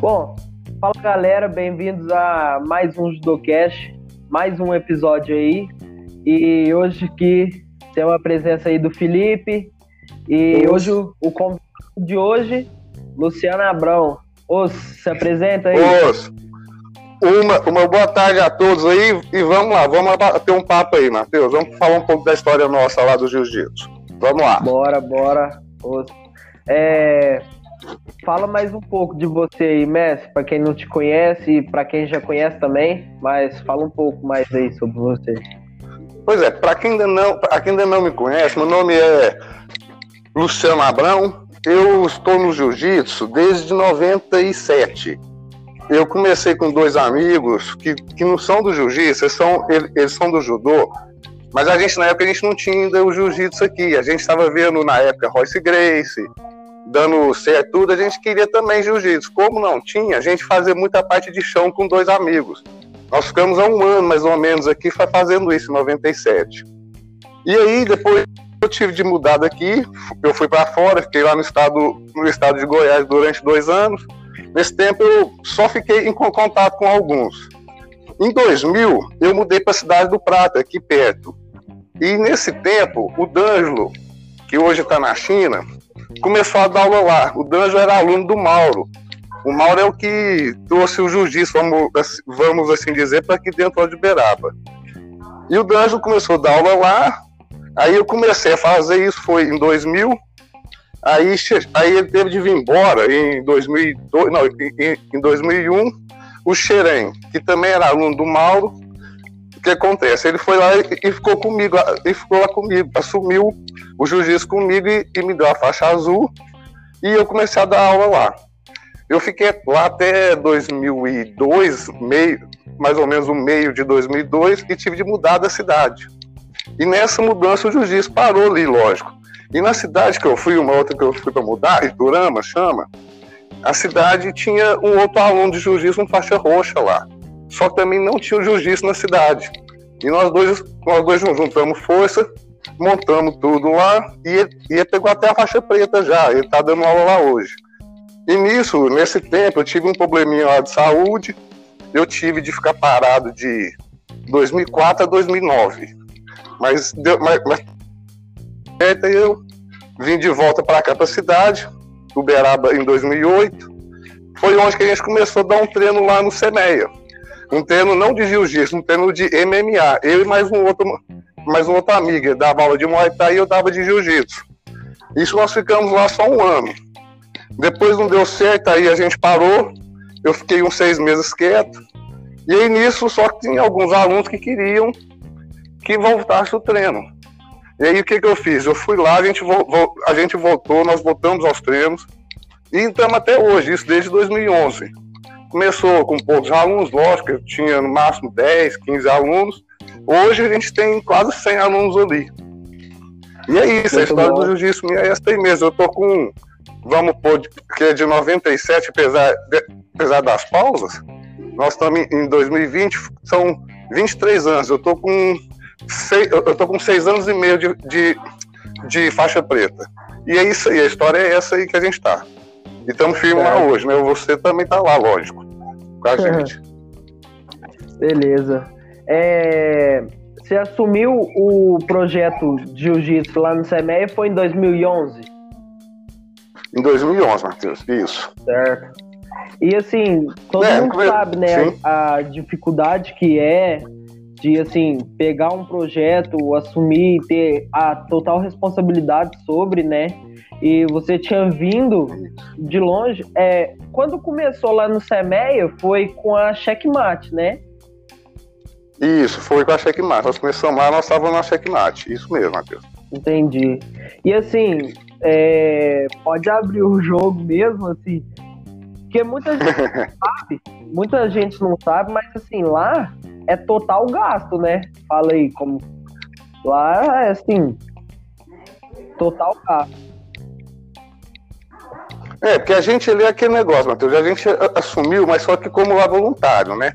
Bom, fala galera, bem-vindos a mais um Judocast, mais um episódio aí. E hoje aqui tem uma presença aí do Felipe. E hoje o, convidado de hoje, Luciano Abrão. Ô, se apresenta aí. Ô, uma, uma boa tarde a todos aí e vamos lá, vamos ter um papo aí, Matheus. Vamos falar um pouco da história nossa lá do jiu-jitsu. Vamos lá. Bora, bora. É, fala mais um pouco de você aí, Messi, para quem não te conhece e para quem já conhece também, mas fala um pouco mais aí sobre você. Pois é, para quem ainda não, quem ainda não me conhece, meu nome é Luciano Abrão. Eu estou no jiu-jitsu desde 97 eu comecei com dois amigos que, que não são do jiu-jitsu, eles são, eles são do judô, mas a gente, na época, a gente não tinha ainda o jiu-jitsu aqui. A gente estava vendo, na época, Royce Grace, dando certo tudo, a gente queria também jiu-jitsu. Como não tinha, a gente fazia muita parte de chão com dois amigos. Nós ficamos há um ano, mais ou menos, aqui fazendo isso, em 97. E aí, depois eu tive de mudar daqui, eu fui para fora, fiquei lá no estado, no estado de Goiás durante dois anos. Nesse tempo eu só fiquei em contato com alguns. Em 2000, eu mudei para a cidade do Prata, aqui perto. E nesse tempo, o D'Angelo, que hoje está na China, começou a dar aula lá. O D'Angelo era aluno do Mauro. O Mauro é o que trouxe o jiu-jitsu, vamos, vamos assim dizer, para aqui dentro de Beraba. E o D'Angelo começou a dar aula lá. Aí eu comecei a fazer isso, foi em 2000. Aí, aí ele teve de vir embora em, 2002, não, em, em 2001. O Xerém, que também era aluno do Mauro, que acontece? Ele foi lá e, e ficou comigo, e ficou lá comigo, assumiu o jiu-jitsu comigo e, e, me deu a faixa azul e eu comecei a dar aula lá. Eu fiquei lá até 2002, meio, mais ou menos o meio de 2002, e tive de mudar da cidade. E nessa mudança o jiu-jitsu parou ali, lógico. E na cidade que eu fui, uma outra que eu fui para mudar, Iturama chama, a cidade tinha um outro aluno de jiu-jitsu com faixa roxa lá. Só que também não tinha o jiu-jitsu na cidade. E nós dois, nós dois juntamos força, montamos tudo lá e ele, ele pegou até a faixa preta já. Ele está dando aula lá hoje. E nisso, nesse tempo, eu tive um probleminha lá de saúde. Eu tive de ficar parado de 2004 a 2009. Mas, deu, mas, mas eu vim de volta para cá, para a cidade, Uberaba, em 2008. Foi onde que a gente começou a dar um treino lá no Semeia. Um treino não de jiu-jitsu, um treino de MMA. Eu e mais um outro, mais uma outra amiga dava aula de Muay Thai e eu dava de jiu-jitsu. Isso nós ficamos lá só um ano. Depois não deu certo, aí a gente parou. Eu fiquei uns seis meses quieto. E aí nisso só tinha alguns alunos que queriam que voltasse o treino. E aí o que, que eu fiz? Eu fui lá, a gente, a gente voltou, nós voltamos aos treinos e estamos até hoje, isso desde 2011. Começou com poucos alunos, lógico, eu tinha no máximo 10, 15 alunos. Hoje a gente tem quase 100 alunos ali. E é isso, Muito a história bom. do jiu-jitsu minha é essa aí mesmo. Eu tô com, vamos pôr, que é de 97, apesar, de, apesar das pausas, nós estamos em 2020, são 23 anos. Eu tô com seis, eu tô com seis anos e meio de, de, de, faixa preta. E é isso aí, a história é essa aí que a gente tá. E estamos firmes lá hoje, né? Você também tá lá, lógico, com a gente. Beleza. É, você assumiu o projeto de Jiu-Jitsu lá no CEMEA foi em 2011? Em 2011, Matheus, isso. Certo. E assim, todo é, mundo sabe, né, a, a dificuldade que é de assim pegar um projeto, assumir, ter a total responsabilidade sobre, né? E você tinha vindo de longe. É, quando começou lá no Semeia, foi com a Checkmate, né? Isso, foi com a Checkmate. Nós começamos lá, nós estávamos na Checkmate. Isso mesmo, Matheus. Entendi. E assim, é, pode abrir o jogo mesmo, assim, porque muita gente não sabe, muita gente não sabe, mas assim, lá é total gasto, né? Fala aí, como. Lá é assim. Total gasto. É, porque a gente ali é aquele negócio, Matheus, a gente assumiu, mas só que como lá voluntário, né?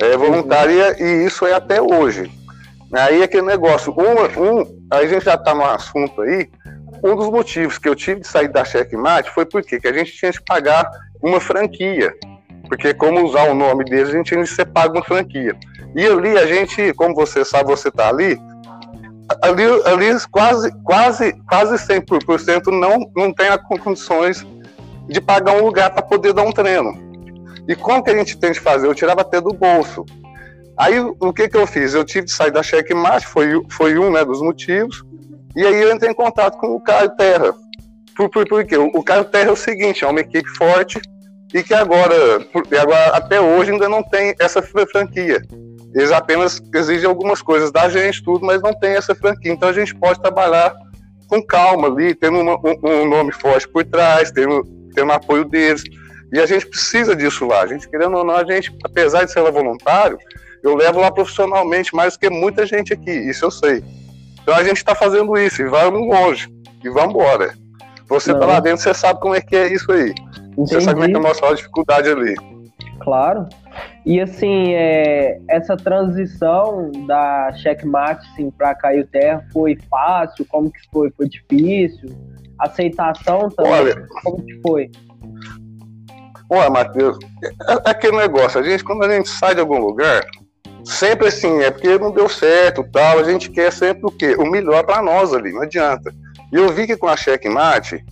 É voluntária uhum. e isso é até hoje. Aí aquele negócio, um, um, a gente já está no assunto aí, um dos motivos que eu tive de sair da Checkmate foi porque que a gente tinha que pagar uma franquia. Porque como usar o nome deles, a gente tinha ser pago uma franquia. E ali a gente, como você sabe, você está ali, ali, ali quase, quase, quase 100% não, não tem as condições de pagar um lugar para poder dar um treino. E como que a gente tem de fazer? Eu tirava até do bolso. Aí o que, que eu fiz? Eu tive de sair da checkmate, foi, foi um né, dos motivos, e aí eu entrei em contato com o Caio Terra. Por, por, por quê? O, o Caio Terra é o seguinte, é uma equipe forte e que agora, por, agora até hoje ainda não tem essa franquia. Eles apenas exigem algumas coisas da gente, tudo, mas não tem essa franquia. Então a gente pode trabalhar com calma ali, tendo uma, um, um, nome forte por trás, tendo, tendo apoio deles. E a gente precisa disso lá. A gente, querendo ou não, a gente, apesar de ser voluntário, eu levo lá profissionalmente mais do que muita gente aqui, isso eu sei. Então a gente está fazendo isso e vamos longe. E vamos embora. Você está lá dentro, você sabe como é que é isso aí. Entendi. Você sabe como é que é a nossa dificuldade ali. Claro. E assim, é, essa transição da checkmate assim, para Caio Terra foi fácil? Como que foi? Foi difícil? Aceitação também? Olha, como que foi? Olha, Matheus, é, é aquele negócio, a gente, quando a gente sai de algum lugar, sempre assim, é porque não deu certo tal, a gente quer sempre o quê? O melhor para nós ali, não adianta. E eu vi que com a checkmate,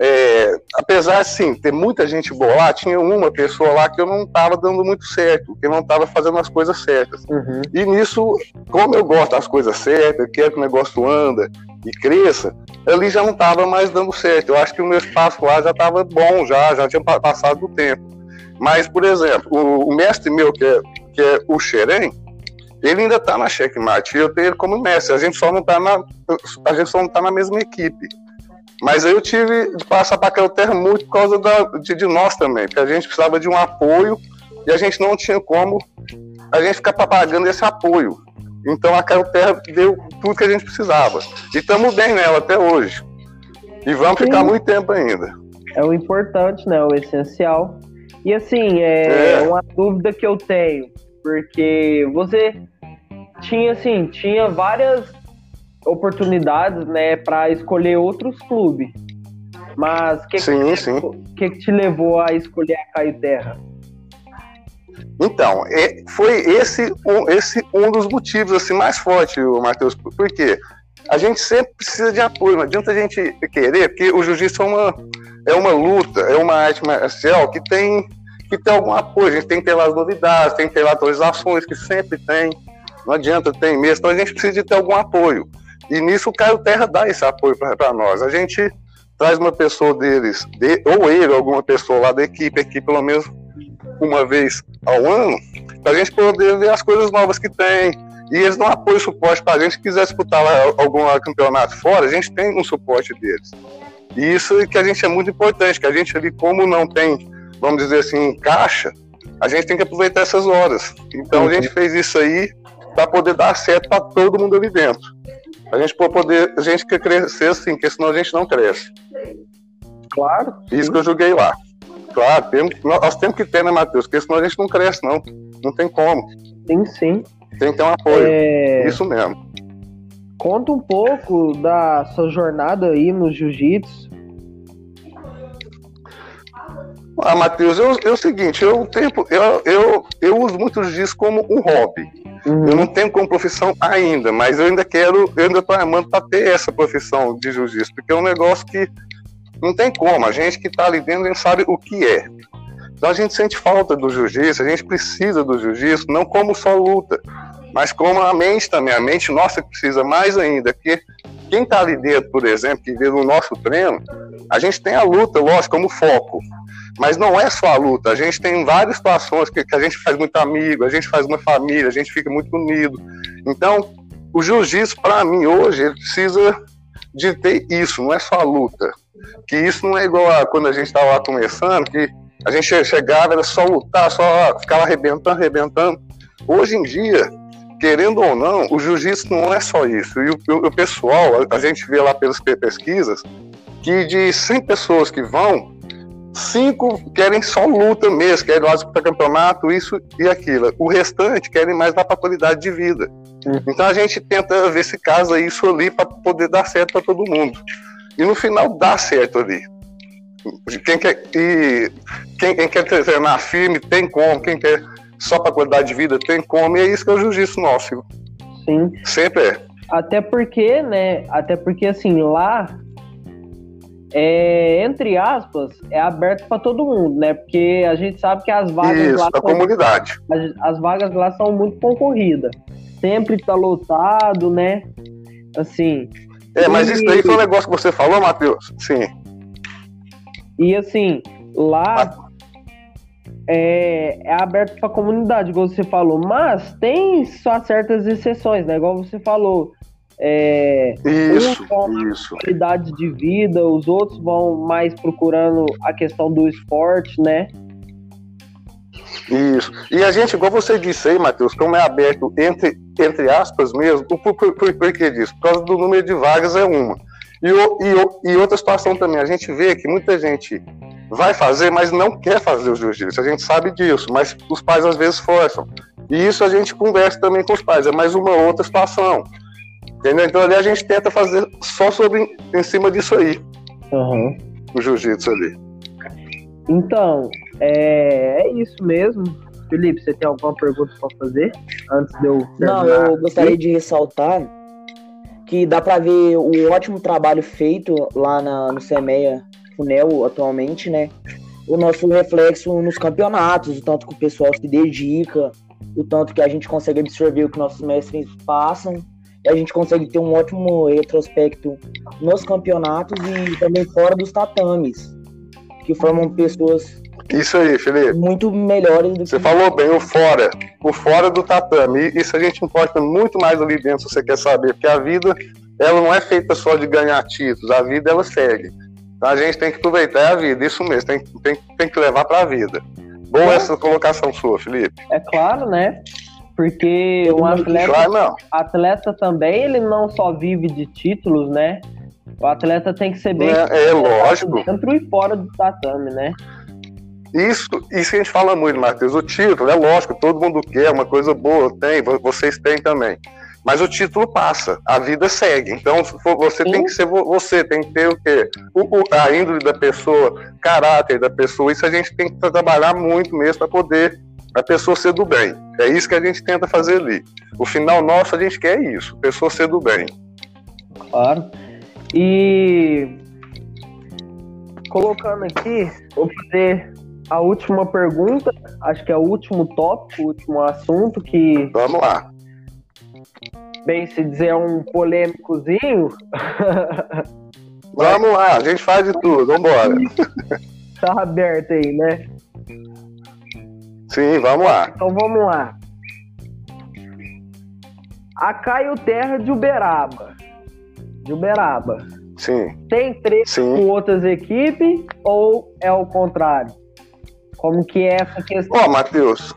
é, apesar assim, ter muita gente boa lá, tinha uma pessoa lá que eu não estava dando muito certo, que não estava fazendo as coisas certas. Uhum. E nisso, como eu gosto das coisas certas, eu quero que o negócio anda e cresça, ali já não estava mais dando certo. Eu acho que o meu espaço lá já estava bom, já, já tinha passado do tempo. Mas, por exemplo, o, o mestre meu, que é, que é o Xerém, ele ainda está na checkmate, e eu tenho ele como mestre. A gente só não está na, a gente só não tá na mesma equipe. Mas eu tive de passar para aquela terra muito por causa da, de, de, nós também, porque a gente precisava de um apoio e a gente não tinha como a gente ficar pagando esse apoio. Então a Terra deu tudo que a gente precisava. E estamos bem nela até hoje. E vamos Sim. ficar muito tempo ainda. É o importante, né? O essencial. E assim, é, é. uma dúvida que eu tenho, porque você tinha assim, tinha várias oportunidades, né, para escolher outros clubes. Mas o que, que, que, que, te levou a escolher a Caio Terra? Então, é, foi esse um, esse um dos motivos assim mais forte, Matheus. Por quê? A gente sempre precisa de apoio, não adianta a gente querer, porque o jiu-jitsu é uma, é uma luta, é uma arte marcial que tem que ter algum apoio. A gente tem que ter lá as novidades, tem que ter lá atualizações que sempre tem. Não adianta, tem mesmo. Então a gente precisa de ter algum apoio. E nisso o Caio Terra dá esse apoio para nós. A gente traz uma pessoa deles, de, ou ele, alguma pessoa lá da equipe, aqui pelo menos uma vez ao ano, para a gente poder ver as coisas novas que tem. E eles dão apoio e suporte para a gente. Se quiser disputar lá algum campeonato fora, a gente tem um suporte deles. E isso que a gente é muito importante, que a gente ali, como não tem, vamos dizer assim, caixa, a gente tem que aproveitar essas horas. Então a gente fez isso aí para poder dar certo para todo mundo ali dentro. A gente pode poder, a gente quer crescer assim, porque senão a gente não cresce. Claro. Isso que eu joguei lá. Claro, temos, nós temos que ter, né, Matheus? Porque senão a gente não cresce, não. Não tem como. Sim, sim. Tem que ter um apoio. É... Isso mesmo. Conta um pouco da sua jornada aí no jiu-jitsu. Ah, Matheus, eu, eu, é o seguinte, eu, tempo, eu, eu, eu uso muito o jiu-jitsu como um hobby. Uhum. Eu não tenho como profissão ainda, mas eu ainda quero, eu ainda estou amando para ter essa profissão de jiu-jitsu, porque é um negócio que não tem como. A gente que está ali dentro, gente sabe o que é. Então a gente sente falta do jiu-jitsu, a gente precisa do jiu-jitsu, não como só luta, mas como a mente também. A mente nossa precisa mais ainda, porque quem está ali dentro, por exemplo, que vê no nosso treino, a gente tem a luta, lógico, como foco. Mas não é só a luta, a gente tem várias situações que, que a gente faz muito amigo, a gente faz uma família, a gente fica muito unido. Então, o jiu-jitsu, para mim, hoje, ele precisa de ter isso, não é só a luta. Que isso não é igual a quando a gente estava lá começando, que a gente chegava, era só lutar, só ficava arrebentando, arrebentando. Hoje em dia, querendo ou não, o jiu-jitsu não é só isso. E o, o, pessoal, a, a gente vê lá pelas pesquisas, que de 100 pessoas que vão, Cinco querem só luta mesmo, querem lá para campeonato, isso e aquilo. O restante querem mais dar para qualidade de vida. Uhum. Então a gente tenta ver se casa isso ali para poder dar certo para todo mundo. E no final dá certo ali. Quem quer, e quem, quem quer treinar firme tem como, quem quer só para qualidade de vida tem como, e é isso que é o jiu-jitsu nosso. Sim. Sempre é. Até porque, né? Até porque assim, lá é, entre aspas, é aberto para todo mundo, né? Porque a gente sabe que as vagas Isso, lá. A são, comunidade. As, as, vagas lá são muito concorridas. Sempre tá lotado, né? Assim. É, mas e, isso daí foi um negócio que você falou, Matheus? Sim. E assim, lá é, é aberto para a comunidade, igual você falou, mas tem só certas exceções, né? Igual você falou. É, isso, isso. qualidade de vida, os outros vão mais procurando a questão do esporte, né? Isso. E a gente, igual você disse aí, Matheus, como é aberto entre, entre aspas mesmo, por, por, por, por que disso? Por causa do número de vagas é uma. E, e, e outra situação também, a gente vê que muita gente vai fazer, mas não quer fazer o jiu-jitsu. A gente sabe disso, mas os pais às vezes forçam. E isso a gente conversa também com os pais, é mais uma outra situação. Entendeu? Então ali a gente tenta fazer só sobre em cima disso aí. Uhum. O jiu-jitsu ali. Então, é, é isso mesmo. Felipe, você tem alguma pergunta para fazer antes de eu Não, eu gostaria de ressaltar que dá para ver o ótimo trabalho feito lá na, no CEMEA Funel atualmente, né? O nosso reflexo nos campeonatos, o tanto que o pessoal se dedica, o tanto que a gente consegue absorver o que nossos mestres passam e a gente consegue ter um ótimo retrospecto nos campeonatos e também fora dos tatames, que formam pessoas isso aí, Felipe. Muito melhores do Você que... falou bem, o fora. O fora do tatame. Isso a gente importa muito mais ali dentro, se você quer saber. Porque a vida, ela não é feita só de ganhar títulos. A vida, ela segue. Então a gente tem que aproveitar a vida. Isso mesmo, tem, tem, tem que levar para a vida. Boa é. essa colocação sua, Felipe. É claro, né? Porque o atleta, claro, atleta também, ele não só vive de títulos, né? O atleta tem que ser bem é, é lógico. dentro e fora do tatame, né? Isso, isso que a gente fala muito, Matheus. O título, é lógico, todo mundo quer, uma coisa boa, tem, vocês têm também. Mas o título passa, a vida segue. Então você Sim. tem que ser você, tem que ter o quê? O, a índole da pessoa, caráter da pessoa. Isso a gente tem que trabalhar muito mesmo para poder a pessoa ser do bem. É isso que a gente tenta fazer ali. O final nosso a gente quer isso, pessoa ser do bem. Claro. E colocando aqui, vou fazer a última pergunta, acho que é o último tópico, o último assunto que. Vamos lá. Bem, se dizer um polêmicozinho. Vamos lá, a gente faz de tudo, vambora. Tá aberto aí, né? Sim, vamos lá. Então vamos lá. A Caio Terra de Uberaba. De Uberaba. Sim. Tem treta com outras equipes ou é o contrário? Como que é essa questão? Ó, oh, Matheus.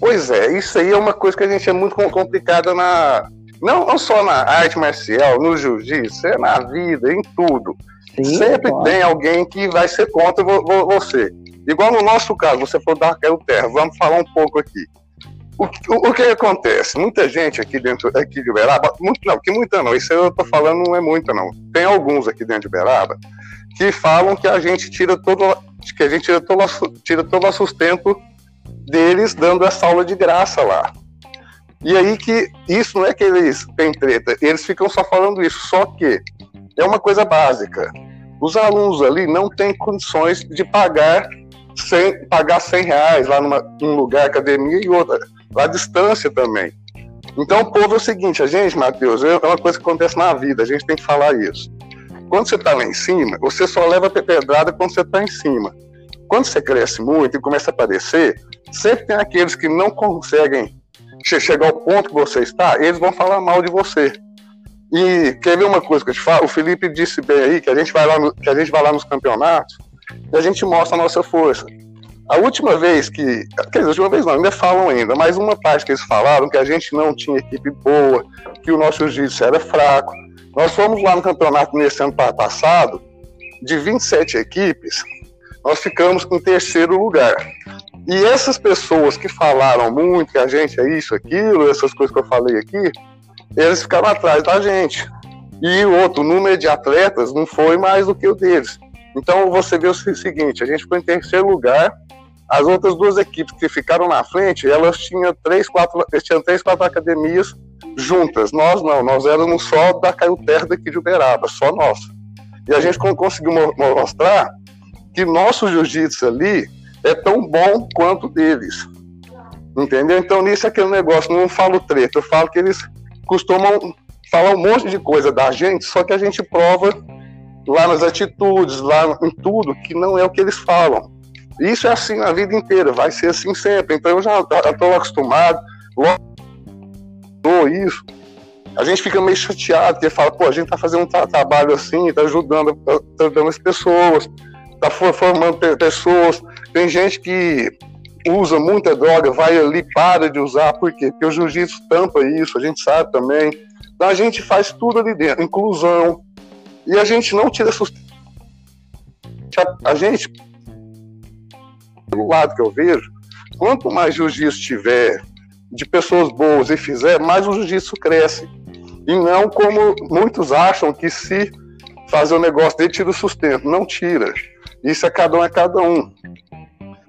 Pois é, isso aí é uma coisa que a gente é muito complicada na. Não, não só na arte marcial, no jiu-jitsu, é na vida, em tudo. Sim, Sempre tem alguém que vai ser contra você. Igual no nosso caso, você for dar o terra, vamos falar um pouco aqui. O, o, o, que acontece? Muita gente aqui dentro aqui de Uberaba, muito, não, que muita não, isso eu tô falando não é muita não. Tem alguns aqui dentro de Uberaba que falam que a gente tira todo, que a gente tira todo, tira todo o sustento deles dando essa aula de graça lá. E aí que isso não é que eles têm treta, eles ficam só falando isso, só que é uma coisa básica. Os alunos ali não têm condições de pagar 100, pagar 100 reais lá numa, num lugar, academia e outra, lá à distância também. Então, o povo é o seguinte, a gente, Matheus, é uma coisa que acontece na vida, a gente tem que falar isso. Quando você está lá em cima, você só leva pedrada quando você está em cima. Quando você cresce muito e começa a aparecer, sempre tem aqueles que não conseguem chegar ao ponto que você está, eles vão falar mal de você. E quer ver uma coisa que eu te falo? O Felipe disse bem aí que a gente vai lá, no, que a gente vai lá nos campeonatos e a gente mostra a nossa força. A última vez que. Quer dizer, a última vez não, ainda falam ainda, mas uma parte que eles falaram que a gente não tinha equipe boa, que o nosso jiu-jitsu era fraco. Nós fomos lá no campeonato nesse ano passado, de 27 equipes, nós ficamos em terceiro lugar. E essas pessoas que falaram muito que a gente é isso, aquilo, essas coisas que eu falei aqui, eles ficaram atrás da gente. E o outro, o número de atletas não foi mais do que o deles. Então você vê o seguinte: a gente ficou em terceiro lugar. As outras duas equipes que ficaram na frente, elas tinham três, quatro, tinham três, quatro academias juntas. Nós não, nós éramos só da Caio Terra daqui de Uberaba, só nós. E a gente conseguiu mostrar que nosso jiu-jitsu ali é tão bom quanto deles. Entendeu? Então, nisso é aquele negócio, não falo treta, eu falo que eles costumam falar um monte de coisa da gente, só que a gente prova lá nas atitudes, lá em tudo, que não é o que eles falam. Isso é assim a vida inteira, vai ser assim sempre. Então eu já estou acostumado, logo isso. A gente fica meio chateado, porque fala, pô, a gente está fazendo um tra trabalho assim, está ajudando, tá ajudando as pessoas, está formando pessoas. Tem gente que usa muita droga, vai ali, para de usar, por quê? Porque o jiu-jitsu tampa isso, a gente sabe também. Então a gente faz tudo ali dentro, inclusão. E a gente não tira sustento. A gente, pelo lado que eu vejo, quanto mais jiu-jitsu tiver de pessoas boas e fizer, mais o jiu-jitsu cresce. E não como muitos acham que se fazer o negócio dele tira o sustento. Não tira. Isso é cada um, é cada um.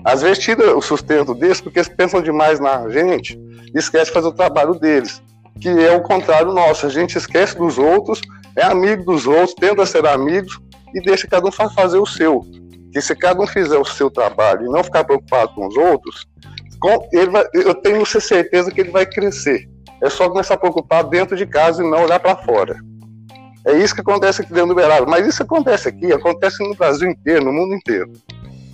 Às vezes tira o sustento deles porque eles pensam demais na gente e esquece de fazer o trabalho deles que é o contrário nosso. A gente esquece dos outros, é amigo dos outros, tenta ser amigos e deixa cada um fazer o seu. Que se cada um fizer o seu trabalho e não ficar preocupado com os outros, com, ele vai, eu tenho certeza que ele vai crescer. É só começar a preocupar dentro de casa e não olhar para fora. É isso que acontece aqui dentro do Uberaba. Mas isso acontece aqui, acontece no Brasil inteiro, no mundo inteiro.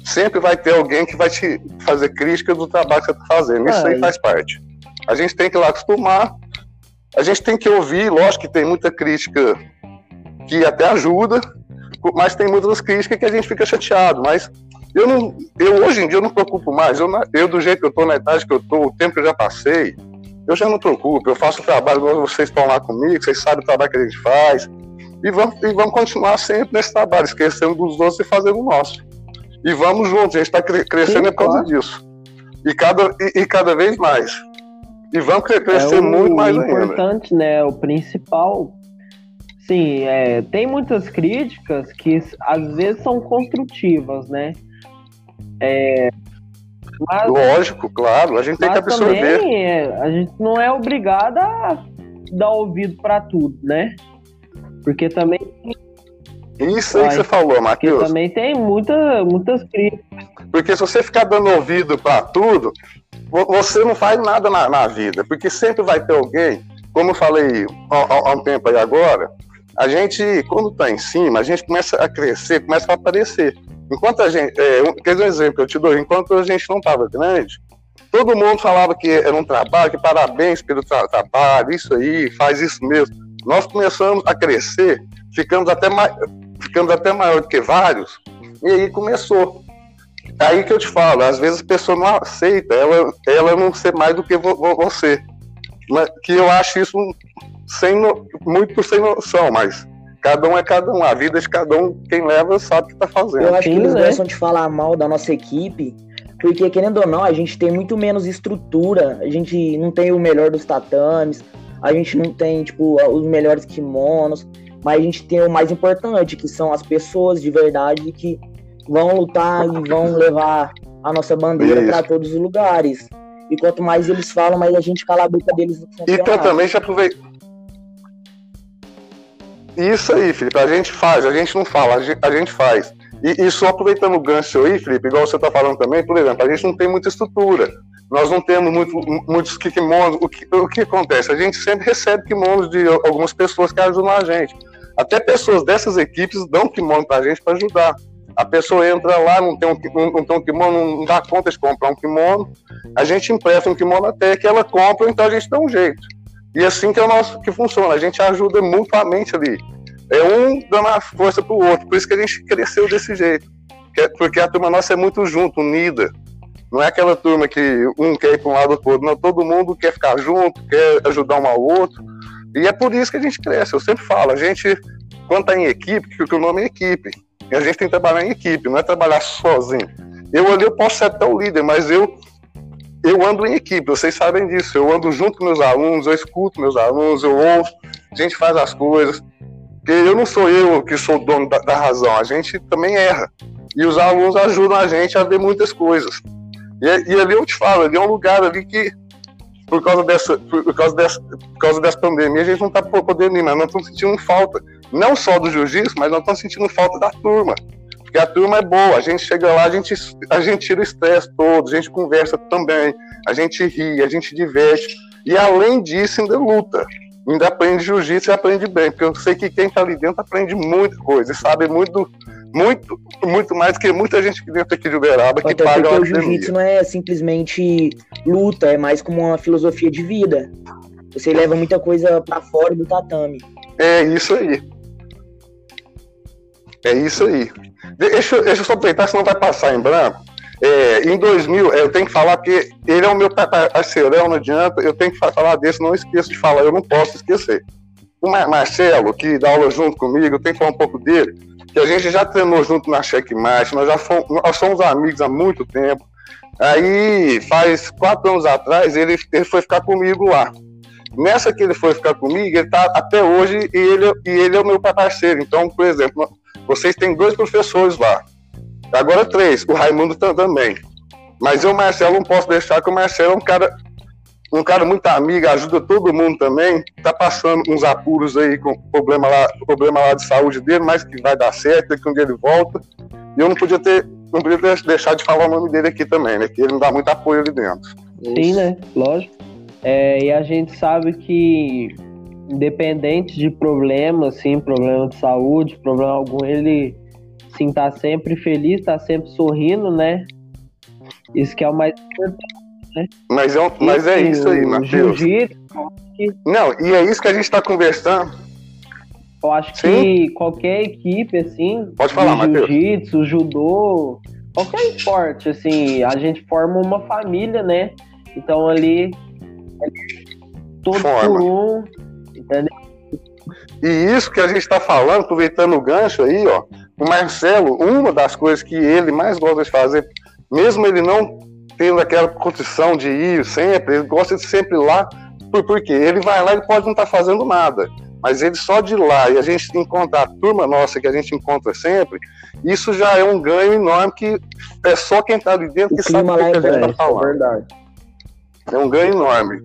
Sempre vai ter alguém que vai te fazer crítica do trabalho que você está fazendo. Isso aí faz parte. A gente tem que ir lá acostumar a gente tem que ouvir, lógico que tem muita crítica que até ajuda, mas tem muitas críticas que a gente fica chateado. Mas eu não, eu hoje em dia eu não preocupo mais. Eu, eu do jeito que eu estou, na idade que eu estou, o tempo que eu já passei, eu já não preocupo. Eu faço o trabalho, vocês estão lá comigo, vocês sabem o trabalho que a gente faz. E vamos, e vamos continuar sempre nesse trabalho, esquecendo dos outros e fazendo o nosso. E vamos juntos, a gente está crescendo Sim, é por causa claro. disso. E cada, e, e cada vez mais. E vão crescer é muito mais ainda. O importante, né? O principal. Sim, é, tem muitas críticas que às vezes são construtivas, né? É, mas, Lógico, claro, a gente tem que absorver. Também, a gente não é obrigada a dar ouvido para tudo, né? Porque também. Isso aí que você falou, Matheus. também tem muita, muitas críticas. Porque se você ficar dando ouvido para tudo, você não faz nada na, na, vida, porque sempre vai ter alguém, como eu falei há, há um tempo aí agora, a gente, quando está em cima, a gente começa a crescer, começa a aparecer. Enquanto a gente, é, quer dizer um exemplo, eu te dou, enquanto a gente não estava grande, todo mundo falava que era um trabalho, que parabéns pelo tra trabalho, isso aí, faz isso mesmo. Nós começamos a crescer, ficamos até, ficamos até maior do que vários, e aí começou. Aí que eu te falo, às vezes a pessoa não aceita, ela, ela não ser mais do que vo, você. Mas, que eu acho isso sem no, muito sem noção, mas cada um é cada um. A vida de cada um, quem leva sabe o que está fazendo. Eu acho que eles né? gostam de falar mal da nossa equipe, porque querendo ou não, a gente tem muito menos estrutura, a gente não tem o melhor dos tatames, a gente não tem, tipo, os melhores kimonos, mas a gente tem o mais importante, que são as pessoas de verdade que vão lutar e vão levar a nossa bandeira para todos os lugares. E quanto mais eles falam, mais a gente cala a boca deles no Então também já aproveita. Isso aí, Felipe, a gente faz, a gente não fala, a gente, faz. E, e, só aproveitando o gancho aí, Felipe, igual você está falando também, por exemplo, a gente não tem muita estrutura. Nós não temos muito, muitos kimonos. O que, o que acontece? A gente sempre recebe kimonos de algumas pessoas que ajudam a gente. Até pessoas dessas equipes dão kimono para a gente para ajudar. A pessoa entra lá, não tem um, não tem um kimono, não dá conta de comprar um kimono. A gente empresta um kimono até que ela compra, então a gente dá um jeito. E assim que é o nosso que funciona, a gente ajuda mutuamente ali. É um dando a força pro outro. Por isso que a gente cresceu desse jeito. É, porque a turma nossa é muito junto, unida. Não é aquela turma que um quer ir para um lado outro. Não, todo mundo quer ficar junto, quer ajudar um ao outro. E é por isso que a gente cresce. Eu sempre falo, a gente, quando está em equipe, que o nome é equipe. E a gente tem que trabalhar em equipe, não é trabalhar sozinho. Eu ali eu posso ser até o líder, mas eu eu ando em equipe, vocês sabem disso. Eu ando junto com meus alunos, eu escuto meus alunos, eu ouço, a gente faz as coisas. Porque eu não sou eu que sou o dono da, da razão, a gente também erra. E os alunos ajudam a gente a ver muitas coisas. E, e ali eu te falo, ali é um lugar ali que, por causa dessa, por, causa dessa, por causa dessa pandemia, a gente não está podendo ir, mas nós estamos sentindo falta, não só do jiu-jitsu, mas nós estamos sentindo falta da turma. Porque a turma é boa, a gente chega lá, a gente, a gente tira o estresse todo, a gente conversa também, a gente ri, a gente diverte. E além disso, ainda luta. Ainda aprende jiu-jitsu e aprende bem, porque eu sei que quem está ali dentro aprende muita coisa, e sabe muito muito, muito mais que muita gente que dentro aqui de Uberaba que Até paga porque o jiu-jitsu não é simplesmente luta, é mais como uma filosofia de vida. Você leva muita coisa para fora do tatame. É isso aí. É isso aí. Deixa, deixa eu só aproveitar, senão vai passar em branco. É, em 2000, é, eu tenho que falar porque ele é o meu parceirão, não adianta, eu tenho que falar desse, não esqueço de falar, eu não posso esquecer. O Marcelo, que dá aula junto comigo, eu tenho que falar um pouco dele que a gente já treinou junto na Checkmate, nós já fomos, nós somos amigos há muito tempo. Aí, faz quatro anos atrás, ele, ele foi ficar comigo lá. Nessa que ele foi ficar comigo, ele está até hoje e ele, e ele é o meu parceiro. Então, por exemplo, vocês têm dois professores lá. Agora três, o Raimundo também. Mas eu, Marcelo, não posso deixar que o Marcelo é um cara um cara muito amigo, ajuda todo mundo também. Tá passando uns apuros aí com problema lá, problema lá de saúde dele, mas que vai dar certo, que um dia ele volta. E eu não podia ter, não podia ter deixado de falar o nome dele aqui também, né? Que ele me dá muito apoio ali dentro. Sim, né? Lógico. É, e a gente sabe que independente de problema, assim, problema de saúde, problema algum, ele sim tá sempre feliz, tá sempre sorrindo, né? Isso que é o mais importante né? Mas é, mas é isso aí, Matheus. Não, e é isso que a gente está conversando. Eu acho Sim. que qualquer equipe, assim, Pode falar, jiu-jitsu, judô, qualquer esporte, assim, a gente forma uma família, né? Então ali, todo forma. por um, entendeu? E isso que a gente está falando, aproveitando o gancho aí, ó, o Marcelo, uma das coisas que ele mais gosta de fazer, mesmo ele não tendo aquela condição de ir sempre, ele gosta de sempre ir lá, por, porque ele vai lá e pode não estar tá fazendo nada, mas ele só de ir lá e a gente encontrar a turma nossa que a gente encontra sempre, isso já é um ganho enorme que é só quem está ali dentro o que sabe o que a gente está falando. É, verdade. é um ganho enorme.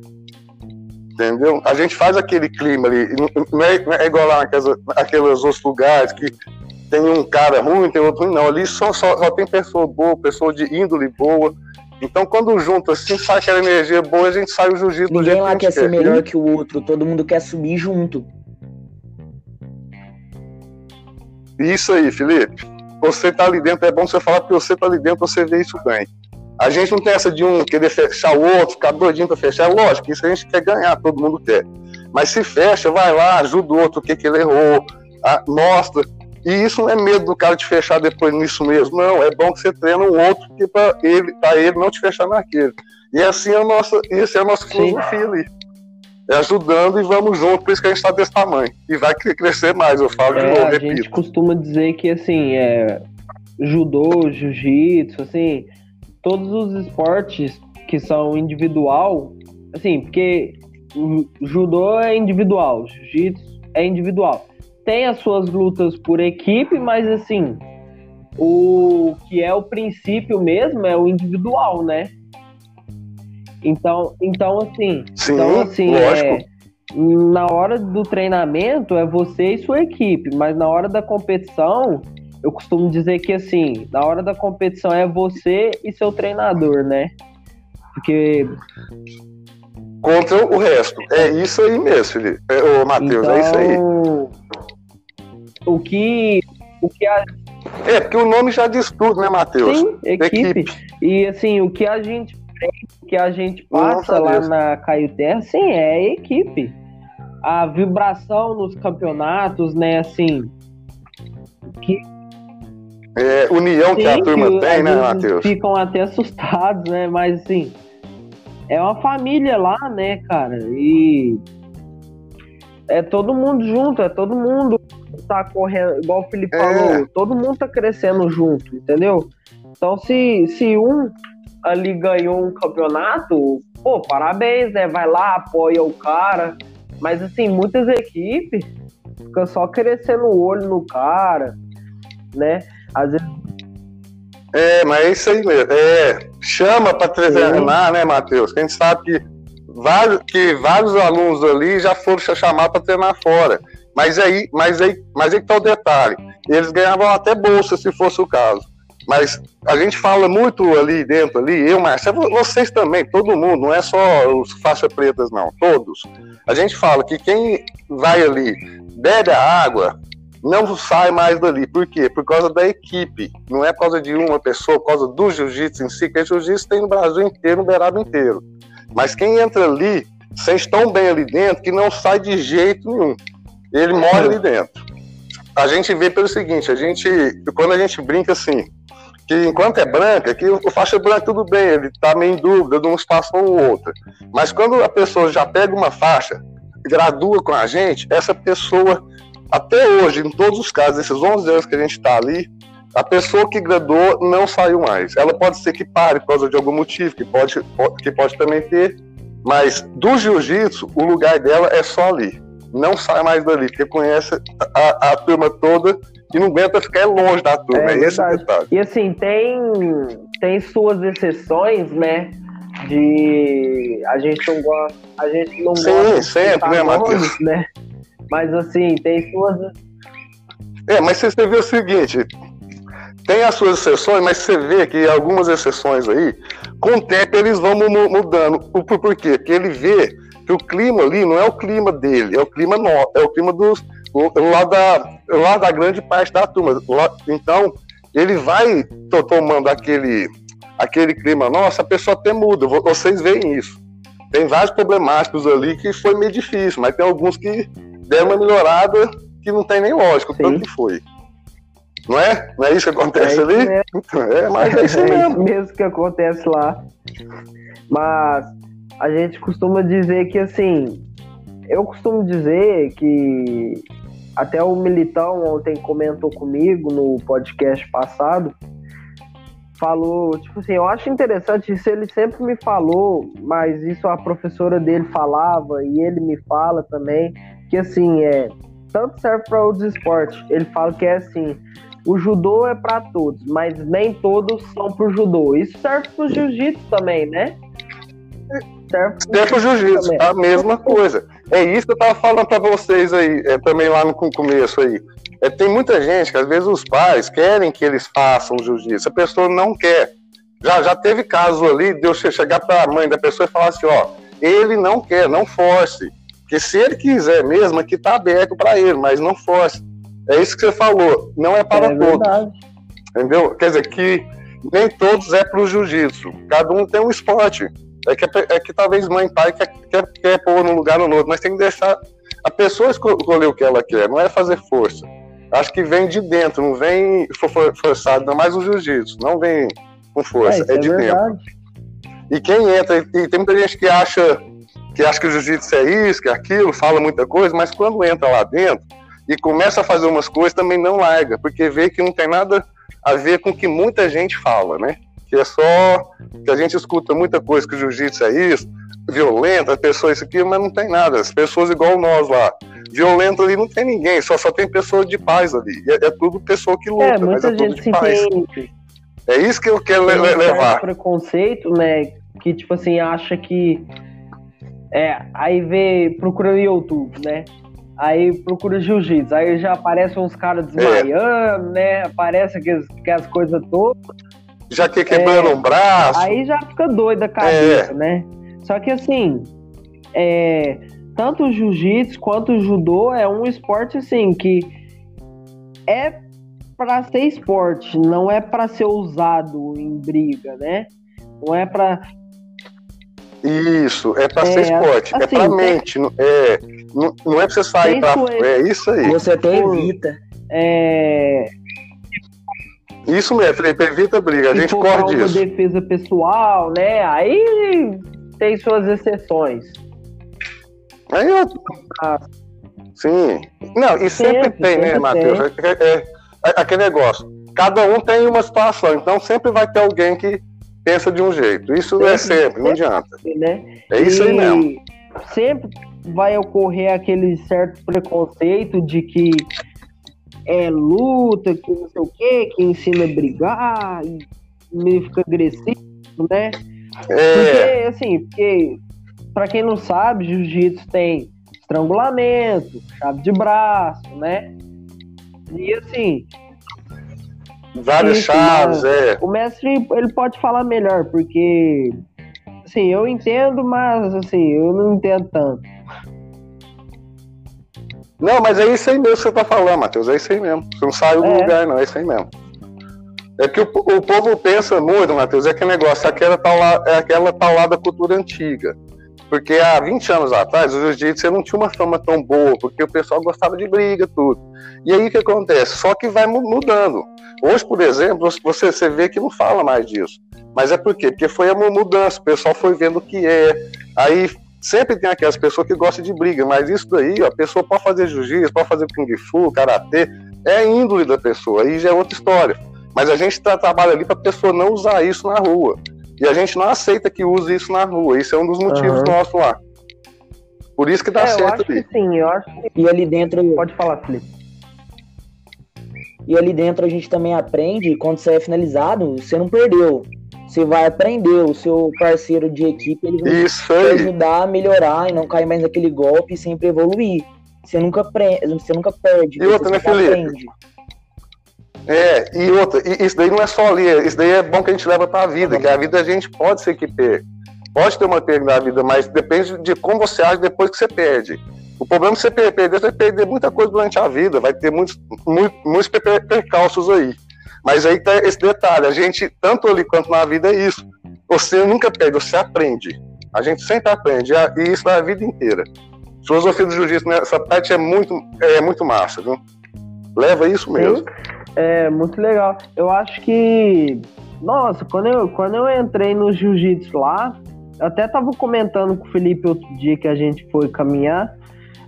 Entendeu? A gente faz aquele clima ali, não é, não é igual lá naquelas, naqueles outros lugares que tem um cara ruim, tem outro ruim, não. Ali só, só, só tem pessoa boa, pessoa de índole boa, então, quando junta assim, sai aquela energia boa, a gente sai o jiu-jitsu jeito lá que quer ser melhor que o outro, todo mundo quer subir junto. Isso aí, Felipe. Você tá ali dentro, é bom você falar porque você tá ali dentro, você vê isso bem. A gente não tem essa de um querer fechar o outro, ficar doidinho pra fechar. É lógico, isso a gente quer ganhar, todo mundo quer. Mas se fecha, vai lá, ajuda o outro, o que, que ele errou, mostra. E isso não é medo do cara te fechar depois nisso mesmo, não. É bom que você treina um outro para ele, para ele não te fechar naquele. E assim é a nossa, isso é a nossa filosofia ali. É ajudando e vamos junto, por isso que a gente está desse tamanho. E vai crescer mais, eu falo é, de novo, A repito. gente costuma dizer que assim, é, judô, jiu-jitsu, assim, todos os esportes que são individual, assim, porque judô é individual, jiu-jitsu é individual tem as suas lutas por equipe, mas assim, o que é o princípio mesmo é o individual, né? Então, então assim, Sim, então, assim é, na hora do treinamento é você e sua equipe, mas na hora da competição, eu costumo dizer que assim, na hora da competição é você e seu treinador, né? Porque contra o resto. É isso aí mesmo, Felipe. É, ô, Matheus, então, é isso aí. Então, o que, o que a... É, porque o nome já diz tudo, né, Matheus? Sim, equipe. equipe. E assim, o que a gente o que a gente passa lá na Caio Terra, sim, é equipe. A vibração nos campeonatos, né, assim. Que... É, união sim, que a turma que tem, né, Matheus? Ficam até assustados, né? Mas assim, é uma família lá, né, cara? E é todo mundo junto, é todo mundo tá correndo, igual o Felipe é. falou, todo mundo tá crescendo junto, entendeu? Então, se, se um ali ganhou um campeonato, pô, parabéns, né? Vai lá, apoia o cara. Mas, assim, muitas equipes fica só crescendo o olho no cara, né? Às vezes. É, mas é isso aí mesmo. É, chama para treinar, né, Matheus? A gente sabe que vários, que vários alunos ali já foram chamar para treinar fora. Mas aí, mas aí, mas aí que tá o detalhe. Eles ganhavam até bolsa, se fosse o caso. Mas a gente fala muito ali dentro, ali, eu, Marcelo, vocês também, todo mundo, não é só os faixas pretas, não, todos. A gente fala que quem vai ali, bebe a água, não sai mais dali. Por quê? Por causa da equipe. Não é por causa de uma pessoa, por causa do jiu-jitsu em si, que jiu-jitsu tem no Brasil inteiro, no Beirado inteiro. Mas quem entra ali, sente tão bem ali dentro que não sai de jeito nenhum. Ele morre ali dentro. A gente vê pelo seguinte, a gente, quando a gente brinca assim, que enquanto é branca, que o faixa branca tudo bem, ele está meio em dúvida de um espaço ou outro. Mas quando a pessoa já pega uma faixa, gradua com a gente, essa pessoa, até hoje, em todos os casos, esses 11 anos que a gente está ali, a pessoa que graduou não saiu mais. Ela pode ser que pare por causa de algum motivo, que pode, que pode também ter, mas do jiu-jitsu, o lugar dela é só ali. Não sai mais dali, porque conhece a, a turma toda e não aguenta ficar longe da turma. É, é esse o detalhe. E assim, tem, tem suas exceções, né? De a gente não gosta. A gente não Sim, gosta sempre, né, Matheus? Né? Mas assim, tem suas. É, mas você vê o seguinte, tem as suas exceções, mas você vê que algumas exceções aí, com o tempo eles vão mudando. Por, quê? Porque ele vê que o clima ali não é o clima dele, é o clima no, é o clima dos lá da, lá da grande parte da turma. Lá, então, ele vai tomando aquele, aquele clima, nossa, a pessoa até muda, vocês veem isso. Tem vários problemáticos ali que foi meio difícil, mas tem alguns que deram uma melhorada que não tem nem lógico, Sim. tanto que foi. Não é? Não é isso que acontece é ali? Então, é, mas é isso é mesmo. Isso mesmo que acontece lá. Mas a gente costuma dizer que assim, eu costumo dizer que até o Militão ontem comentou comigo no podcast passado, falou, tipo assim, eu acho interessante, isso ele sempre me falou, mas isso a professora dele falava e ele me fala também, que assim, é, tanto serve para outros esportes. Ele fala que é assim, o judô é para todos, mas nem todos são pro judô. Isso serve pro jiu-jitsu também, né? Serve pro, jiu-jitsu, a mesma coisa. É isso que eu tava falando para vocês aí, é, também lá no começo aí. É, tem muita gente que às vezes os pais querem que eles façam jiu-jitsu, a pessoa não quer. Já, já teve caso ali de eu chegar para a mãe da pessoa e falar assim: ó, ele não quer, não force. Porque se ele quiser mesmo, aqui tá aberto para ele, mas não force. É isso que você falou, não é para é todos. Verdade. Entendeu? Quer dizer, que nem todos é para o jiu-jitsu. Cada um tem um esporte. É que, é que talvez mãe e pai quer, quer, quer pôr num lugar ou no outro, mas tem que deixar a pessoa escolher o que ela quer, não é fazer força. Acho que vem de dentro, não vem forçado, ainda mais o jiu-jitsu, não vem com força, é, é de dentro. E quem entra, e tem muita gente que acha que acha que o jiu-jitsu é isso, que é aquilo, fala muita coisa, mas quando entra lá dentro e começa a fazer umas coisas, também não larga, porque vê que não tem nada a ver com o que muita gente fala, né? que é só que a gente escuta muita coisa que o jiu-jitsu é isso, violento, as pessoas isso aqui, mas não tem nada. As pessoas igual nós lá. Violento ali não tem ninguém, só, só tem pessoa de paz ali. É, é tudo pessoa que luta, é, mas é tudo de paz. Tem, é isso que eu quero le levar. preconceito, né? Que tipo assim, acha que. É, aí vê, procura no YouTube, né? Aí procura jiu-jitsu, aí já aparecem uns caras desmaiando, é. né? Aparece aquelas, aquelas coisas todas já que quebrando é, um braço. Aí já fica doida a cabeça, é. né? Só que assim, é, tanto o jiu-jitsu quanto o judô é um esporte assim que é para ser esporte, não é para ser usado em briga, né? Não é para isso, é para ser é, esporte, é assim, é para mente, é, não, não é para você sair para é isso aí. Você até evita. É, isso mesmo, Felipe, evita briga, a gente corre disso. defesa pessoal, né? Aí tem suas exceções. Aí eu... Ah. Sim. Não, e sempre, sempre tem, né, Matheus? É, é, é, aquele negócio. Cada um tem uma situação, então sempre vai ter alguém que pensa de um jeito. Isso sempre, é sempre, não adianta. Né? É isso e aí mesmo. Sempre vai ocorrer aquele certo preconceito de que é luta, que não sei o quê, que ensina a brigar, e meio fica agressivo, né? É. Porque, assim, porque, pra quem não sabe, jiu-jitsu tem estrangulamento, chave de braço, né? E assim. Várias chaves, é. O mestre, ele pode falar melhor, porque. Assim, eu entendo, mas assim, eu não entendo tanto. Não, mas é isso aí mesmo que você tá falando, Matheus. É isso aí mesmo. Você não saiu do é. lugar, não. É isso aí mesmo. É que o, o povo pensa muito, Matheus, é que negócio, aquela tal, é aquela lá da cultura antiga. Porque há 20 anos atrás, o jiu-jitsu não tinha uma fama tão boa, porque o pessoal gostava de briga, tudo. E aí o que acontece? Só que vai mudando. Hoje, por exemplo, você, você vê que não fala mais disso. Mas é por quê? Porque foi a mudança, o pessoal foi vendo o que é. Aí sempre tem aquelas pessoas que gostam de briga, mas isso daí, ó, a pessoa pode fazer jiu-jitsu, pode fazer kung fu, karatê, é a índole da pessoa, aí já é outra história. Mas a gente tá, trabalha ali para a pessoa não usar isso na rua. E a gente não aceita que use isso na rua. Isso é um dos motivos uhum. nossos lá. Por isso que dá é, certo eu acho ali. Que sim, eu acho que... E ali dentro. Pode falar, Felipe. E ali dentro a gente também aprende, quando você é finalizado, você não perdeu. Você vai aprender, o seu parceiro de equipe ele vai Isso te ajudar a melhorar e não cair mais naquele golpe e sempre evoluir. Você nunca, pre... você nunca perde. E outra, né, Felipe? Aprende. É, e outra, e isso daí não é só ali, isso daí é bom que a gente leva para a vida, que a vida a gente pode ser que perca. Pode ter uma perda na vida, mas depende de como você age depois que você perde. O problema é que você perder, você vai perder muita coisa durante a vida, vai ter muitos, muitos, muitos percalços aí. Mas aí tá esse detalhe, a gente, tanto ali quanto na vida, é isso. Você nunca perde, você aprende. A gente sempre aprende, e isso é a vida inteira. Filosofia do jiu-jitsu nessa parte é muito, é muito massa, viu? Leva isso mesmo. Sim, é muito legal. Eu acho que, nossa, quando eu, quando eu entrei no jiu-jitsu lá, eu até tava comentando com o Felipe outro dia que a gente foi caminhar,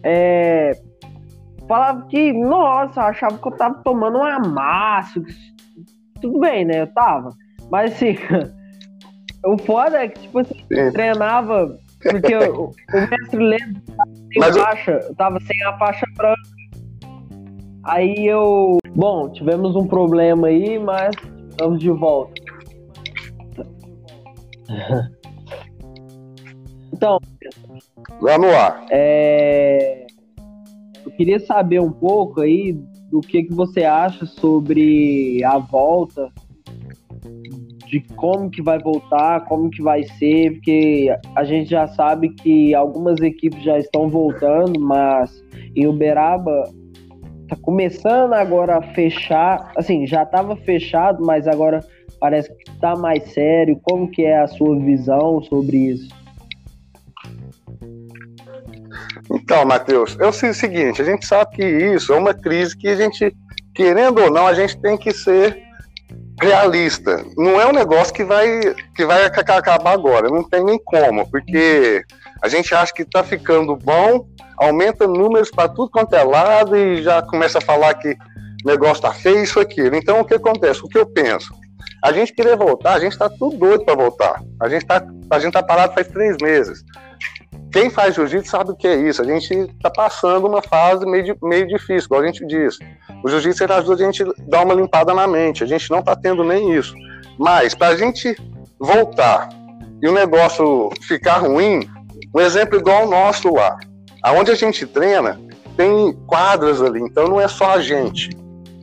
é, falava que, nossa, achava que eu tava tomando um amasso, tudo bem, né? Eu tava. Mas assim, o foda é que, tipo assim, eu treinava. Porque o, o mestre Lendo tava sem Mas faixa, eu... tava sem a faixa branca. Aí eu. Bom, tivemos um problema aí, mas estamos de volta. Então. Lá no ar. É, eu queria saber um pouco aí do que, que você acha sobre a volta, de como que vai voltar, como que vai ser, porque a gente já sabe que algumas equipes já estão voltando, mas em Uberaba tá começando agora a fechar, assim, já estava fechado, mas agora parece que está mais sério. Como que é a sua visão sobre isso? Então, Matheus, é o seguinte, a gente sabe que isso é uma crise que a gente, querendo ou não, a gente tem que ser realista. Não é um negócio que vai, que vai acabar agora, não tem nem como, porque a gente acha que está ficando bom, aumenta números para tudo quanto é lado e já começa a falar que o negócio está feio, isso, aquilo. Então, o que acontece? O que eu penso? A gente querer voltar, a gente está tudo doido para voltar. A gente está tá parado faz três meses. Quem faz jiu-jitsu sabe o que é isso. A gente está passando uma fase meio, meio difícil, igual a gente diz. O jiu-jitsu ajuda a gente a dar uma limpada na mente. A gente não está tendo nem isso. Mas, para a gente voltar e o negócio ficar ruim, um exemplo igual o nosso lá. Aonde a gente treina, tem quadras ali, então não é só a gente.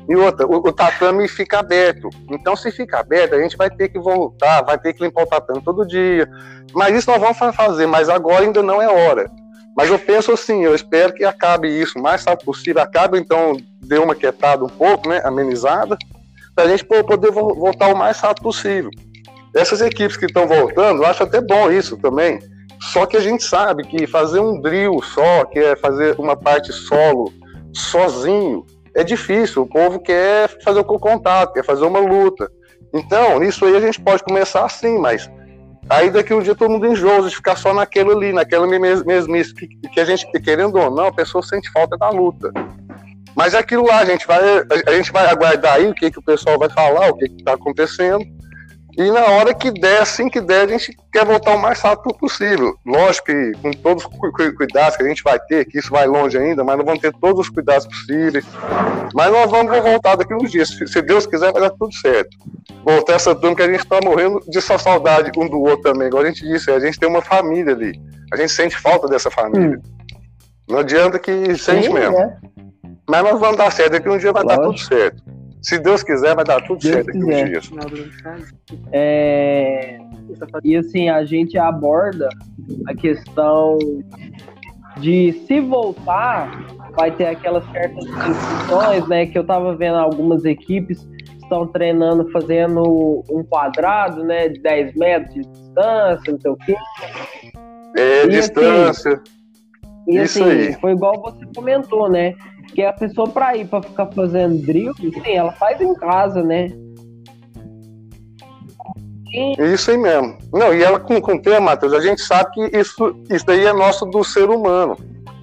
E outra, o, o, tatame fica aberto. Então, se fica aberto, a gente vai ter que voltar, vai ter que limpar o tatame todo dia. Mas isso nós vamos fazer, mas agora ainda não é hora. Mas eu penso assim, eu espero que acabe isso o mais rápido possível. Acabe, então, dê uma quietada um pouco, né, amenizada, para a gente poder voltar o mais rápido possível. Essas equipes que estão voltando, eu acho até bom isso também. Só que a gente sabe que fazer um drill só, que é fazer uma parte solo sozinho, é difícil. O povo quer fazer o contato, quer fazer uma luta. Então, isso aí a gente pode começar assim, mas aí daqui um dia todo mundo enjoa de ficar só naquilo ali, naquela mesmice, que, que a gente, querendo ou não, a pessoa sente falta da luta. Mas aquilo lá, a gente vai, a gente vai aguardar aí o que, que o pessoal vai falar, o que está acontecendo. E na hora que der, assim que der, a gente quer voltar o mais rápido possível. Lógico que com todos os cuidados que a gente vai ter, que isso vai longe ainda, mas nós vamos ter todos os cuidados possíveis. Mas nós vamos voltar daqui uns dias. Se Deus quiser, vai dar tudo certo. Voltar essa turma que a gente está morrendo de só saudade um do outro também. Igual a gente disse, a gente tem uma família ali. A gente sente falta dessa família. Hum. Não adianta que sente Sim, mesmo. É. Mas nós vamos dar certo, daqui um dia vai Lógico. dar tudo certo. Se Deus quiser, vai dar tudo Deus certo aqui nos dias. É... E assim, a gente aborda a questão de se voltar, vai ter aquelas certas discussões, né? Que eu tava vendo algumas equipes estão treinando fazendo um quadrado, né? De 10 metros de distância, não sei o quê. É, e, distância. Assim, e Isso assim, aí. foi igual você comentou, né? Que a pessoa pra ir pra ficar fazendo drill, sim, ela faz em casa, né? Isso aí mesmo. Não, e ela com, com o tema, Matheus, a gente sabe que isso, isso daí é nosso do ser humano.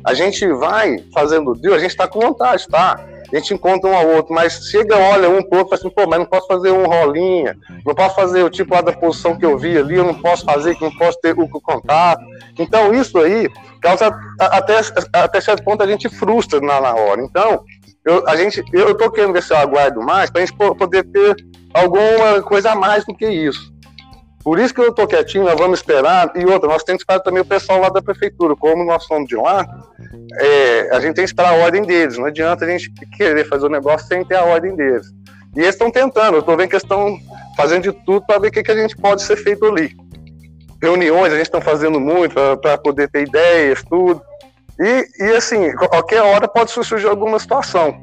A gente vai fazendo drill, a gente tá com vontade, tá? A gente encontra um ao outro, mas chega, olha um pro outro e fala assim, pô, mas não posso fazer um rolinha, não posso fazer o tipo lá da posição que eu vi ali, eu não posso fazer, que não posso ter o contato. Então, isso aí causa até, até certo ponto a gente frustra na, na hora. Então, eu, a gente, eu tô querendo ver se eu aguardo mais para a gente poder ter alguma coisa a mais do que isso. Por isso que eu tô quietinho, nós vamos esperar. E outra, nós temos que esperar também o pessoal lá da prefeitura. Como nós somos de lá, é, a gente tem que esperar a ordem deles. Não adianta a gente querer fazer o negócio sem ter a ordem deles. E eles estão tentando, eu estou vendo que eles estão fazendo de tudo para ver o que, que a gente pode ser feito ali reuniões, a gente está fazendo muito para poder ter ideias, tudo. E, e assim, qualquer hora pode surgir alguma situação.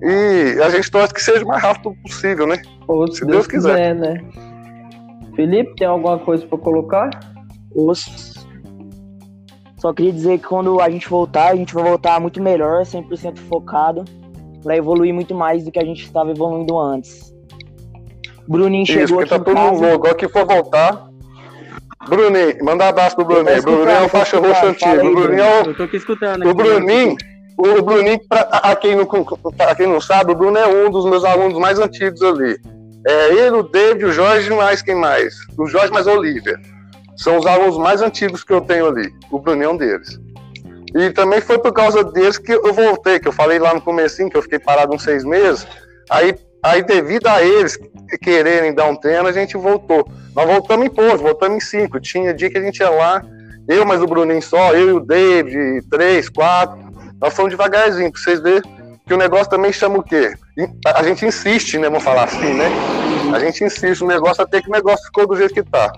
E a gente torce que seja o mais rápido possível, né? Ou, se Deus, Deus quiser. quiser. né? Felipe, tem alguma coisa para colocar? Os... Só queria dizer que quando a gente voltar, a gente vai voltar muito melhor, 100% focado, para evoluir muito mais do que a gente estava evoluindo antes. Bruninho chegou Isso, porque tá todo mundo louco. Agora que for voltar, Bruninho, manda um abraço pro Bruninho. Bruninho é o faixa roxa antigo. O Bruninho é o. Eu tô aqui escutando. O Bruninho. O Bruninho, pra, a, quem não, pra quem não sabe, o Bruno é um dos meus alunos mais antigos ali. É ele, o David, o Jorge mais quem mais? O Jorge mais a Olivia. São os alunos mais antigos que eu tenho ali. O Bruninho é um deles. E também foi por causa deles que eu voltei, que eu falei lá no comecinho, que eu fiquei parado uns seis meses. Aí, aí devido a eles quererem dar um treino, a gente voltou. Nós voltamos em poucos, voltamos em cinco. Tinha dia que a gente ia lá, eu mais o Bruninho só, eu e o David, três, quatro. Nós fomos devagarzinho, pra vocês verem que o negócio também chama o quê? A gente insiste, né? Vamos falar assim, né? A gente insiste no negócio até que o negócio ficou do jeito que tá.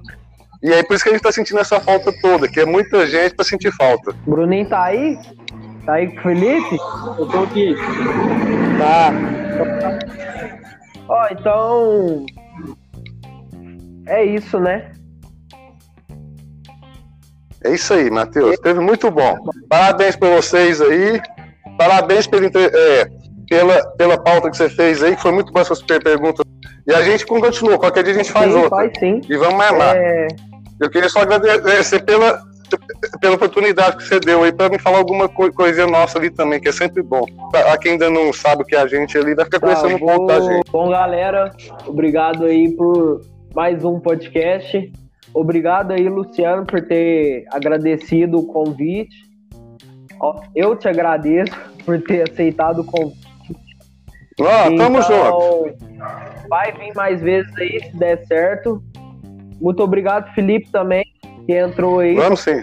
E aí por isso que a gente tá sentindo essa falta toda, que é muita gente pra sentir falta. Bruninho tá aí? Tá aí com o Felipe? Eu tô aqui. Tá. Ó, então é isso, né? É isso aí, Matheus. Teve muito bom. Parabéns para vocês aí. Parabéns pela, é, pela, pela pauta que você fez aí, que foi muito boa essas perguntas. E a gente continua, qualquer dia a gente faz sim, outra. Faz, sim. E vamos mais lá. É... Eu queria só agradecer pela, pela oportunidade que você deu aí para me falar alguma coisa nossa ali também, que é sempre bom. Pra quem ainda não sabe o que é a gente ali, vai ficar tá, conhecendo um pouco da gente. Bom, galera, obrigado aí por mais um podcast. Obrigado aí, Luciano, por ter agradecido o convite. Eu te agradeço por ter aceitado o convite. Ah, então, tamo junto. Vai vir mais vezes aí, se der certo. Muito obrigado, Felipe, também, que entrou aí. Vamos sim.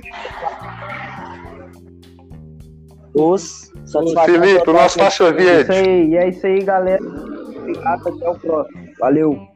Os Felipe, o nosso faixa verde. É isso aí, e é isso aí, galera. Obrigado, até o próximo. Valeu.